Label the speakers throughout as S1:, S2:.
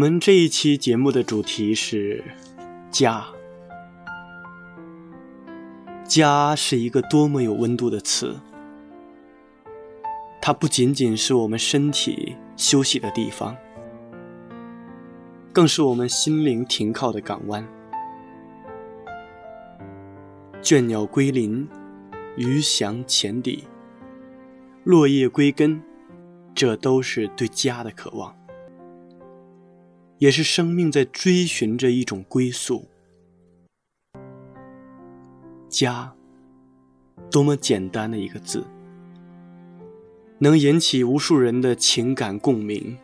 S1: 我们这一期节目的主题是家。家是一个多么有温度的词，它不仅仅是我们身体休息的地方，更是我们心灵停靠的港湾。倦鸟归林，鱼翔浅底，落叶归根，这都是对家的渴望。也是生命在追寻着一种归宿。家，多么简单的一个字，能引起无数人的情感共鸣。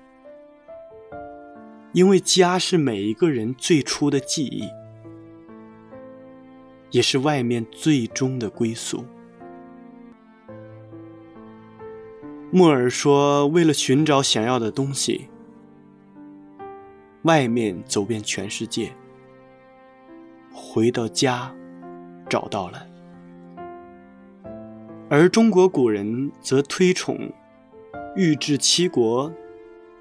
S1: 因为家是每一个人最初的记忆，也是外面最终的归宿。莫尔说：“为了寻找想要的东西。”外面走遍全世界，回到家，找到了。而中国古人则推崇“欲治其国，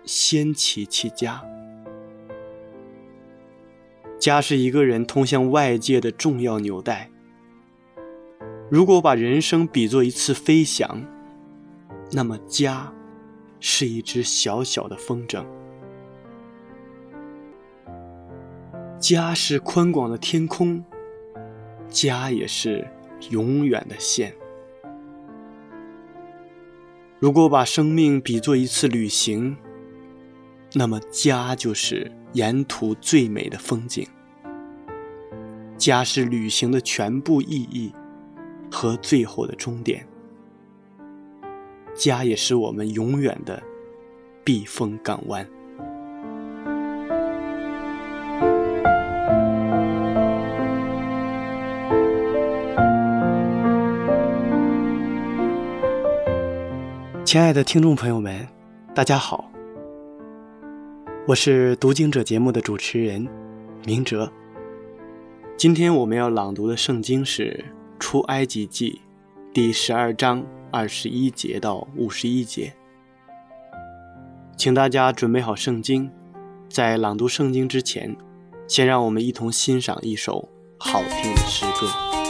S1: 先齐其家”。家是一个人通向外界的重要纽带。如果把人生比作一次飞翔，那么家是一只小小的风筝。家是宽广的天空，家也是永远的线。如果把生命比作一次旅行，那么家就是沿途最美的风景。家是旅行的全部意义和最后的终点。家也是我们永远的避风港湾。亲爱的听众朋友们，大家好，我是读经者节目的主持人明哲。今天我们要朗读的圣经是《出埃及记》第十二章二十一节到五十一节，请大家准备好圣经。在朗读圣经之前，先让我们一同欣赏一首好听的诗歌。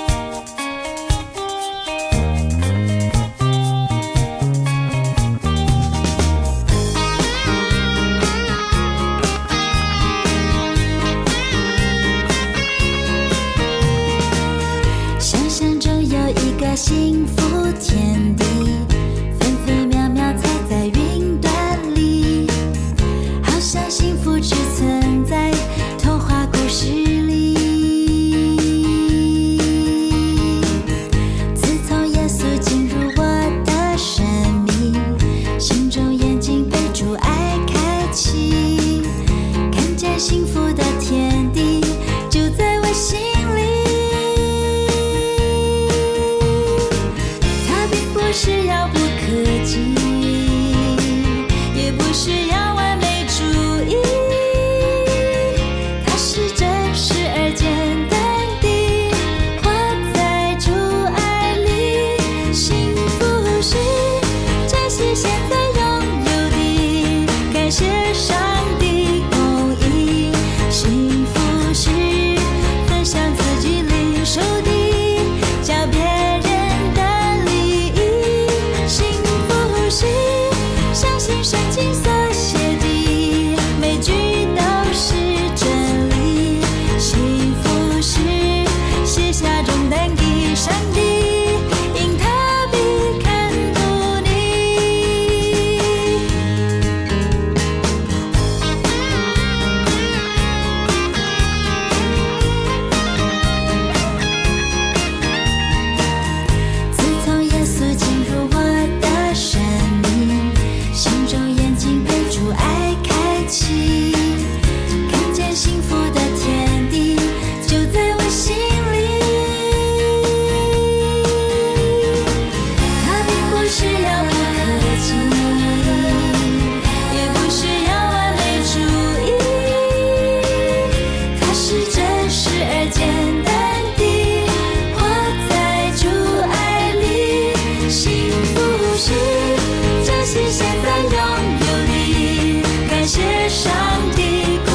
S2: 现在拥有你，感谢上帝供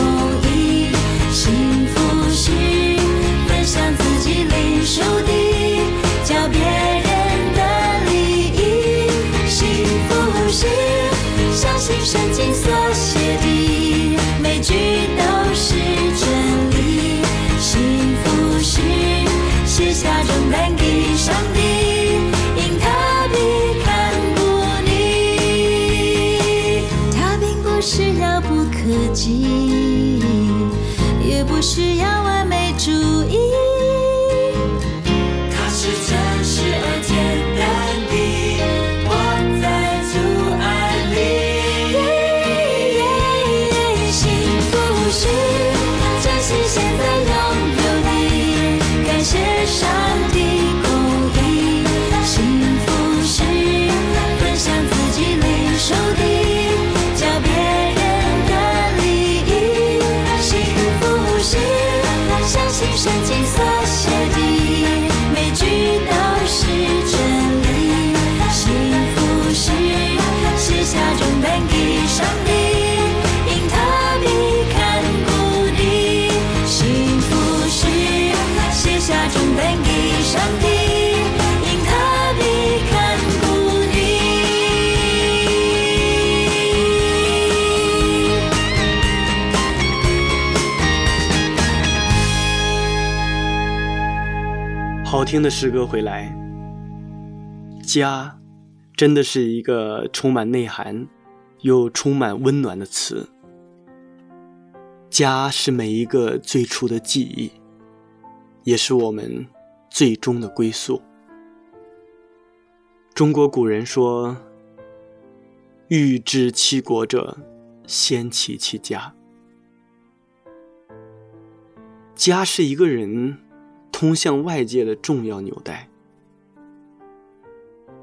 S2: 应，幸福是分享自己领受的，教别人的利益，幸福是相信圣经所写。
S1: 听的诗歌回来，家真的是一个充满内涵又充满温暖的词。家是每一个最初的记忆，也是我们最终的归宿。中国古人说：“欲知其国者，先齐其家。”家是一个人通向外界的重要纽带。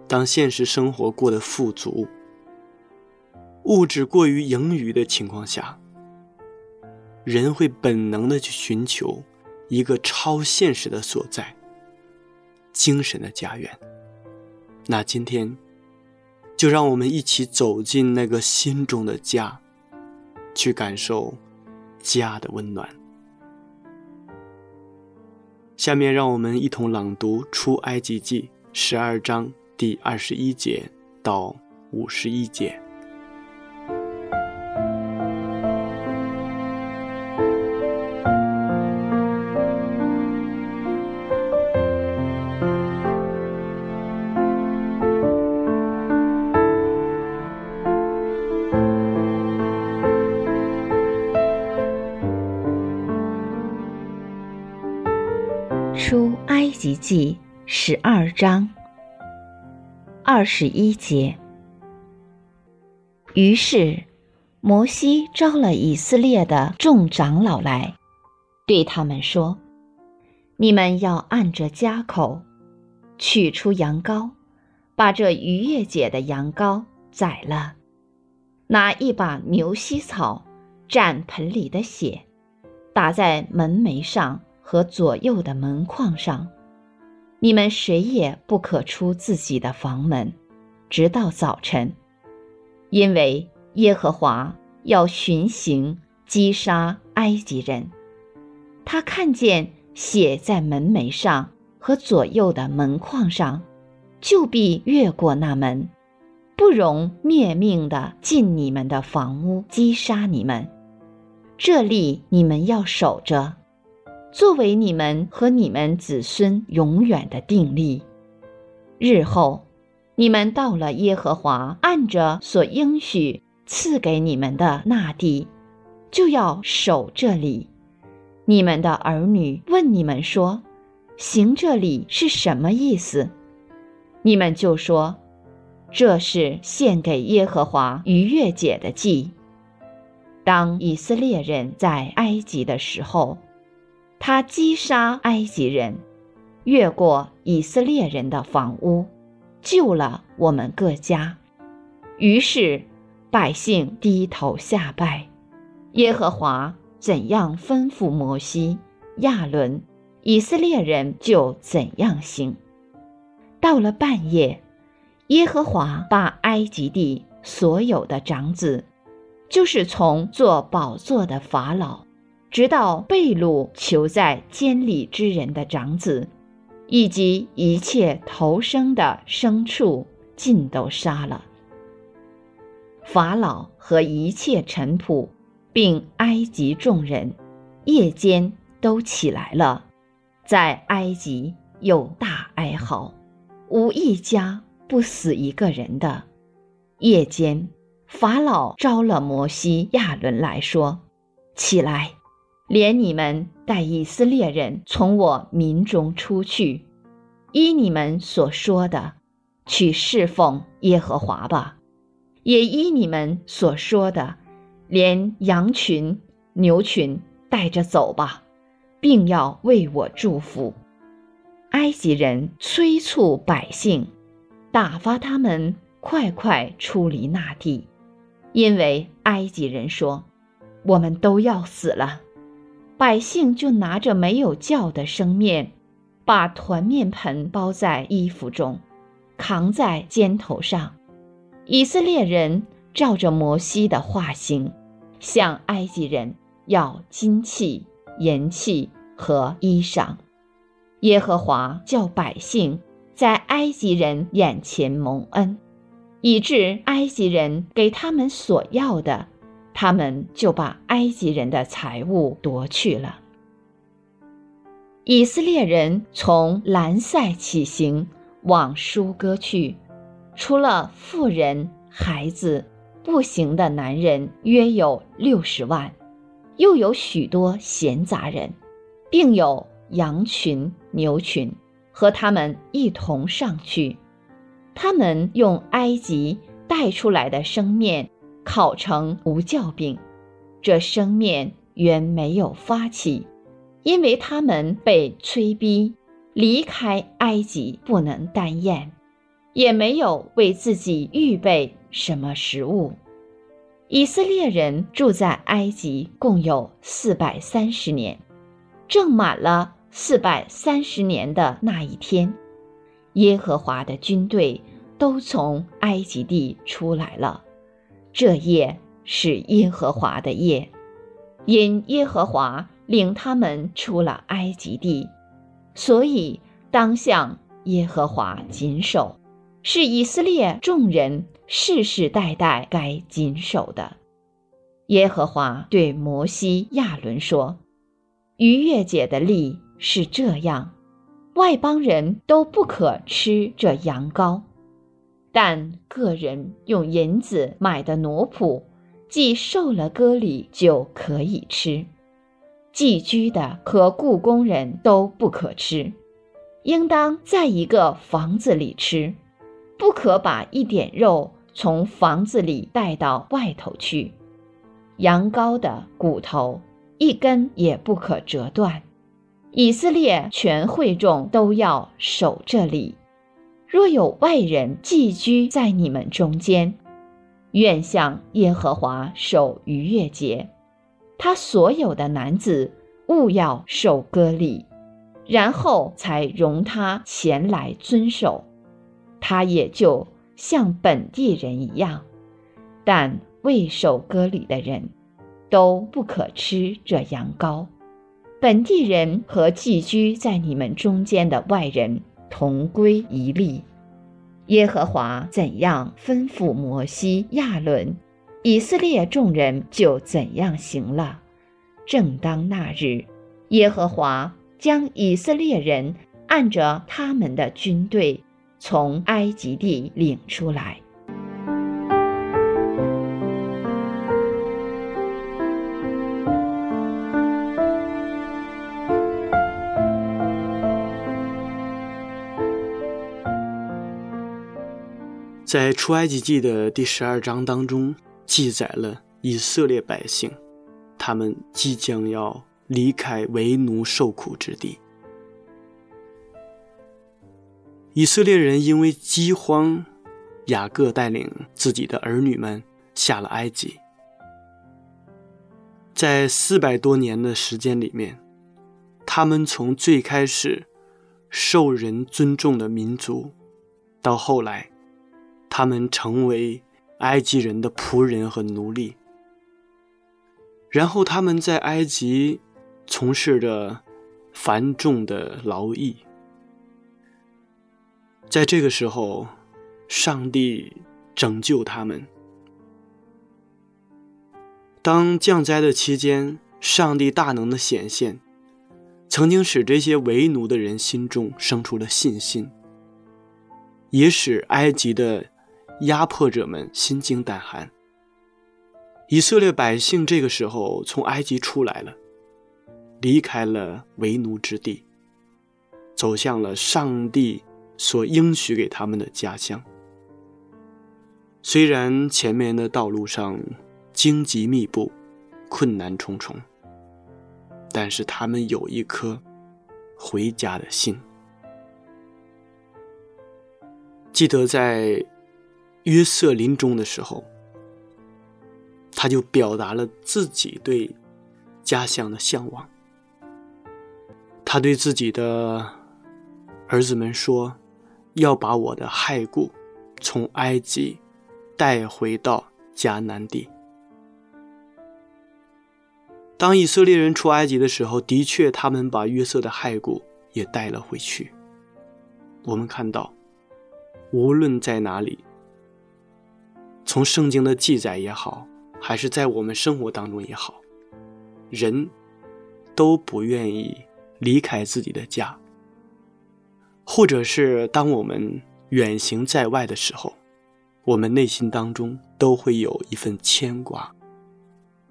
S1: 当现实生活过得富足，物质过于盈余的情况下，人会本能的去寻求一个超现实的所在——精神的家园。那今天，就让我们一起走进那个心中的家，去感受家的温暖。下面让我们一同朗读《出埃及记》十二章第二十一节到五十一节。
S3: 二十一节。于是，摩西招了以色列的众长老来，对他们说：“你们要按着家口，取出羊羔，把这逾越节的羊羔宰了，拿一把牛膝草蘸盆里的血，打在门楣上。”和左右的门框上，你们谁也不可出自己的房门，直到早晨，因为耶和华要巡行击杀埃及人。他看见血在门楣上和左右的门框上，就必越过那门，不容灭命的进你们的房屋击杀你们。这例你们要守着。作为你们和你们子孙永远的定力，日后你们到了耶和华按着所应许赐给你们的那地，就要守这里。你们的儿女问你们说：“行这里是什么意思？”你们就说：“这是献给耶和华逾越节的祭。”当以色列人在埃及的时候。他击杀埃及人，越过以色列人的房屋，救了我们各家。于是百姓低头下拜，耶和华怎样吩咐摩西、亚伦，以色列人就怎样行。到了半夜，耶和华把埃及地所有的长子，就是从做宝座的法老。直到被掳囚在监里之人的长子，以及一切投生的牲畜，尽都杀了。法老和一切臣仆，并埃及众人，夜间都起来了，在埃及有大哀嚎，无一家不死一个人的。夜间，法老招了摩西、亚伦来说：“起来，连你们带以色列人从我民中出去，依你们所说的，去侍奉耶和华吧。也依你们所说的，连羊群、牛群带着走吧，并要为我祝福。”埃及人催促百姓，打发他们快快出离那地，因为埃及人说：“我们都要死了。”百姓就拿着没有叫的生面，把团面盆包在衣服中，扛在肩头上。以色列人照着摩西的画行，向埃及人要金器、银器和衣裳。耶和华叫百姓在埃及人眼前蒙恩，以致埃及人给他们所要的，他们就把埃及人的财物夺去了。以色列人从兰塞起行，往舒歌去，除了妇人、孩子、步行的男人，约有六十万，又有许多闲杂人，并有。羊群、牛群和他们一同上去，他们用埃及带出来的生面烤成无酵饼，这生面原没有发起，因为他们被催逼离开埃及，不能单咽，也没有为自己预备什么食物。以色列人住在埃及共有四百三十年，正满了。四百三十年的那一天，耶和华的军队都从埃及地出来了。这夜是耶和华的夜，因耶和华领他们出了埃及地，所以当向耶和华谨守，是以色列众人世世代代该谨守的。耶和华对摩西、亚伦说：“逾越节的例。”是这样，外邦人都不可吃这羊羔，但个人用银子买的奴仆，既受了割礼，就可以吃。寄居的和雇工人都不可吃，应当在一个房子里吃，不可把一点肉从房子里带到外头去。羊羔的骨头一根也不可折断。以色列全会众都要守这里。若有外人寄居在你们中间，愿向耶和华守逾越节。他所有的男子务要受割礼，然后才容他前来遵守。他也就像本地人一样，但未受割礼的人，都不可吃这羊羔。本地人和寄居在你们中间的外人同归一例。耶和华怎样吩咐摩西、亚伦，以色列众人就怎样行了。正当那日，耶和华将以色列人按着他们的军队从埃及地领出来。
S1: 在出埃及记的第十二章当中，记载了以色列百姓，他们即将要离开为奴受苦之地。以色列人因为饥荒，雅各带领自己的儿女们下了埃及。在四百多年的时间里面，他们从最开始受人尊重的民族，到后来。他们成为埃及人的仆人和奴隶，然后他们在埃及从事着繁重的劳役。在这个时候，上帝拯救他们，当降灾的期间，上帝大能的显现，曾经使这些为奴的人心中生出了信心，也使埃及的压迫者们心惊胆寒。以色列百姓这个时候从埃及出来了，离开了为奴之地，走向了上帝所应许给他们的家乡。虽然前面的道路上荆棘密布，困难重重，但是他们有一颗回家的心。记得在约瑟临终的时候。他就表达了自己对家乡的向往。他对自己的儿子们说：“要把我的骸骨从埃及带回到迦南地。”当以色列人出埃及的时候，的确，他们把约瑟的骸骨也带了回去。我们看到，无论在哪里，从圣经的记载也好。还是在我们生活当中也好，人都不愿意离开自己的家，或者是当我们远行在外的时候，我们内心当中都会有一份牵挂，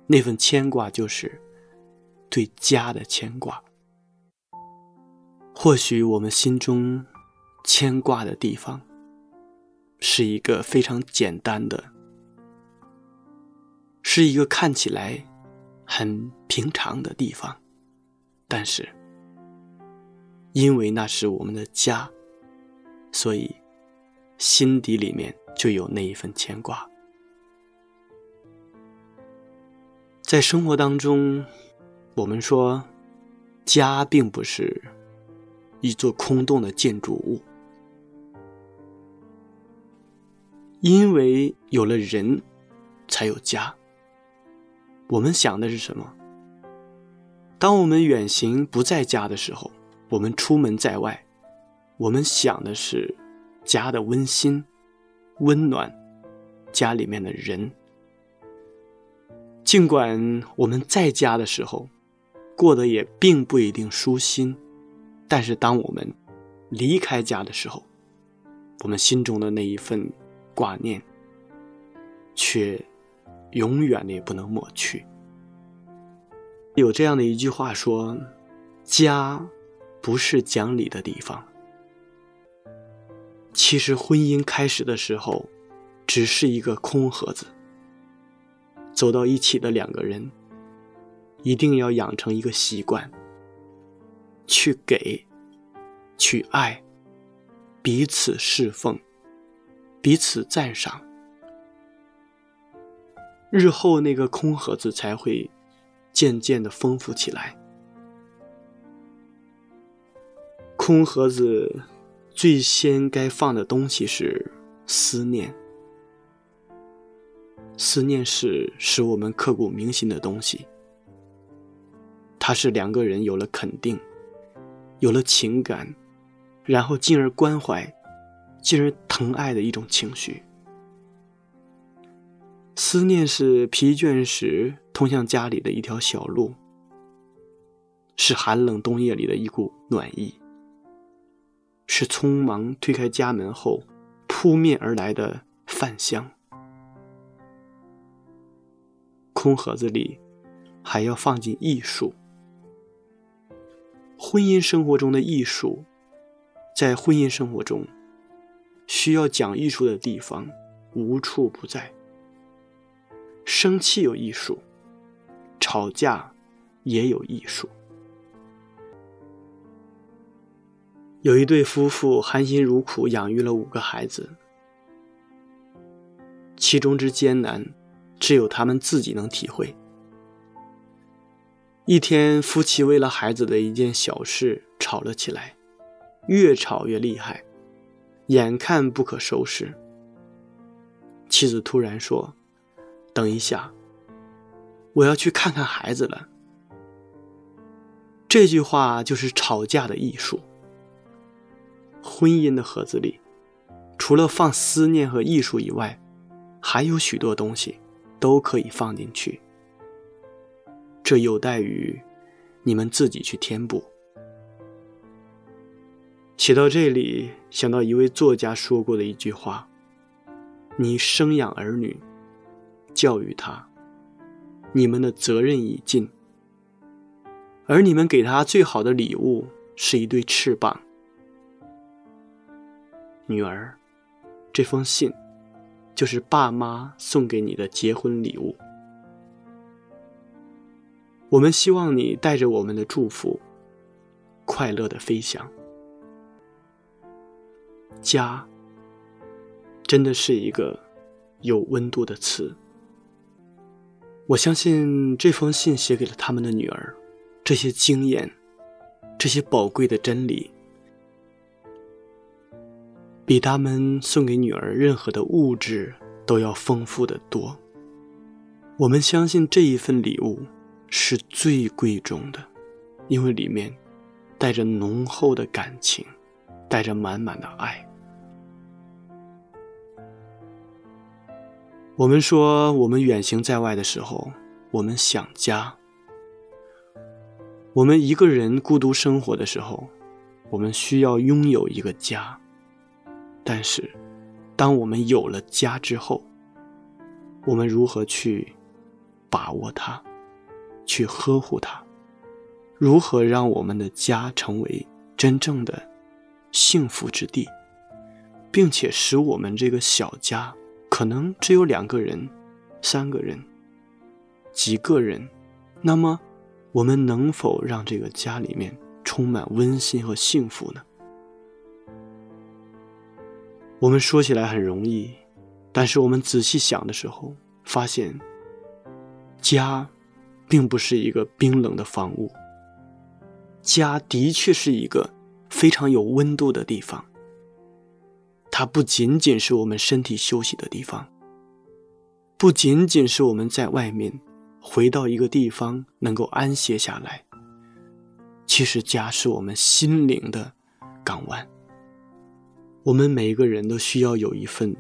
S1: 那份牵挂就是对家的牵挂。或许我们心中牵挂的地方，是一个非常简单的。是一个看起来很平常的地方，但是因为那是我们的家，所以心底里面就有那一份牵挂。在生活当中，我们说家并不是一座空洞的建筑物，因为有了人，才有家。我们想的是什么？当我们远行不在家的时候，我们出门在外，我们想的是家的温馨、温暖，家里面的人。尽管我们在家的时候过得也并不一定舒心，但是当我们离开家的时候，我们心中的那一份挂念，却。永远的也不能抹去。有这样的一句话说：“家不是讲理的地方。”其实婚姻开始的时候，只是一个空盒子。走到一起的两个人，一定要养成一个习惯：去给，去爱，彼此侍奉，彼此赞赏。日后那个空盒子才会渐渐的丰富起来。空盒子最先该放的东西是思念，思念是使我们刻骨铭心的东西。它是两个人有了肯定，有了情感，然后进而关怀，进而疼爱的一种情绪。思念是疲倦时通向家里的一条小路，是寒冷冬夜里的一股暖意，是匆忙推开家门后扑面而来的饭香。空盒子里还要放进艺术，婚姻生活中的艺术，在婚姻生活中需要讲艺术的地方无处不在。生气有艺术，吵架也有艺术。有一对夫妇含辛茹苦养育了五个孩子，其中之艰难，只有他们自己能体会。一天，夫妻为了孩子的一件小事吵了起来，越吵越厉害，眼看不可收拾。妻子突然说。等一下，我要去看看孩子了。这句话就是吵架的艺术。婚姻的盒子里，除了放思念和艺术以外，还有许多东西都可以放进去，这有待于你们自己去填补。写到这里，想到一位作家说过的一句话：“你生养儿女，教育他，你们的责任已尽，而你们给他最好的礼物是一对翅膀。”女儿，这封信就是爸妈送给你的结婚礼物。我们希望你带着我们的祝福，快乐的飞翔。家，真的是一个有温度的词。我相信这封信写给了他们的女儿，这些经验，这些宝贵的真理，比他们送给女儿任何的物质都要丰富的多。我们相信这一份礼物是最贵重的，因为里面带着浓厚的感情，带着满满的爱。我们说，我们远行在外的时候，我们想家；我们一个人孤独生活的时候，我们需要拥有一个家。但是，当我们有了家之后，我们如何去把握它，去呵护它？如何让我们的家成为真正的幸福之地，并且使我们这个小家？可能只有两个人、三个人、几个人，那么我们能否让这个家里面充满温馨和幸福呢？我们说起来很容易，但是我们仔细想的时候，发现家并不是一个冰冷的房屋，家的确是一个非常有温度的地方。它不仅仅是我们身体休息的地方，不仅仅是我们在外面回到一个地方能够安歇下来。其实家是我们心灵的港湾。我们每一个人都需要有一份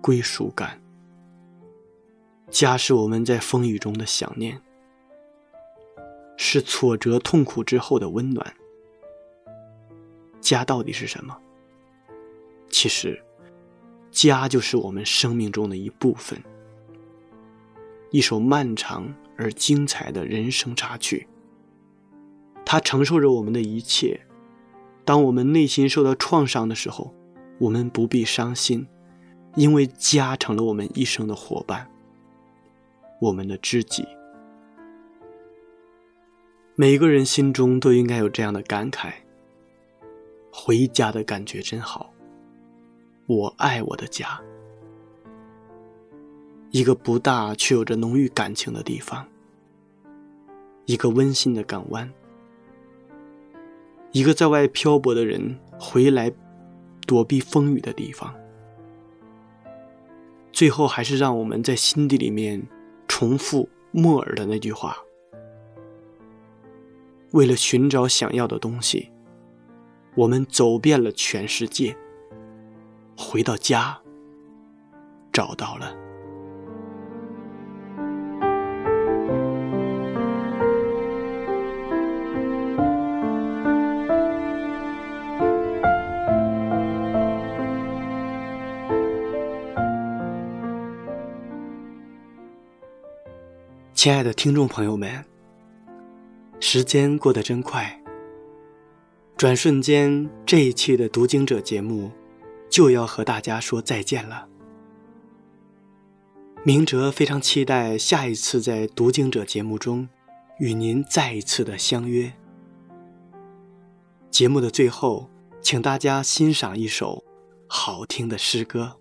S1: 归属感。家是我们在风雨中的想念，是挫折痛苦之后的温暖。家到底是什么？其实，家就是我们生命中的一部分，一首漫长而精彩的人生插曲。它承受着我们的一切。当我们内心受到创伤的时候，我们不必伤心，因为家成了我们一生的伙伴，我们的知己。每个人心中都应该有这样的感慨：回家的感觉真好。我爱我的家，一个不大却有着浓郁感情的地方，一个温馨的港湾，一个在外漂泊的人回来躲避风雨的地方。最后，还是让我们在心底里面重复莫尔的那句话：为了寻找想要的东西，我们走遍了全世界。回到家，找到了。亲爱的听众朋友们，时间过得真快，转瞬间这一期的读经者节目。就要和大家说再见了。明哲非常期待下一次在读经者节目中与您再一次的相约。节目的最后，请大家欣赏一首好听的诗歌。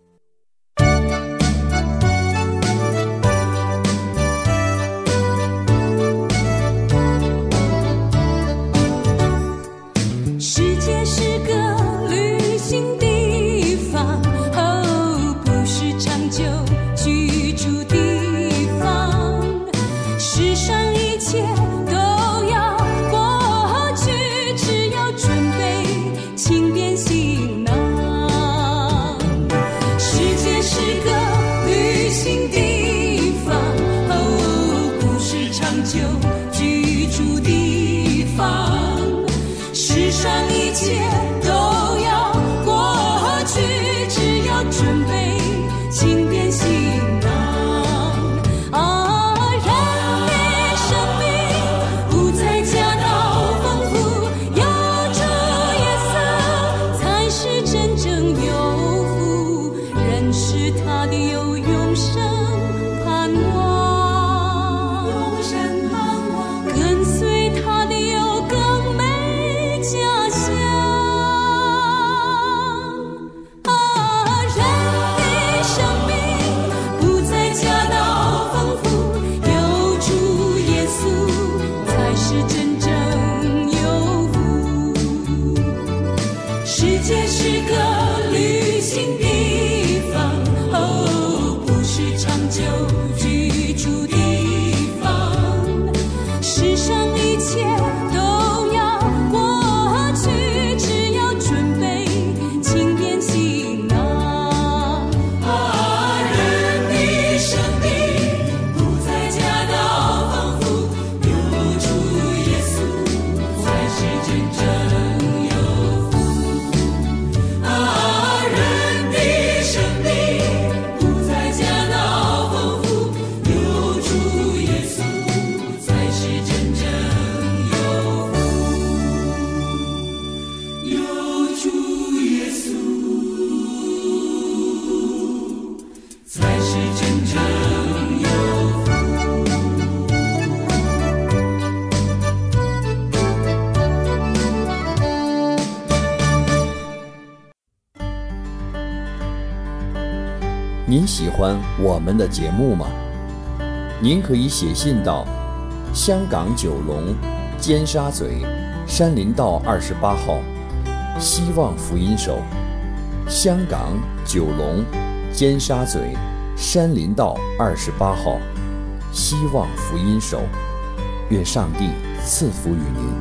S4: 喜欢我们的节目吗？您可以写信到香港九龙尖沙咀山林道二十八号，希望福音手。香港九龙尖沙咀山林道二十八号，希望福音手。愿上帝赐福于您。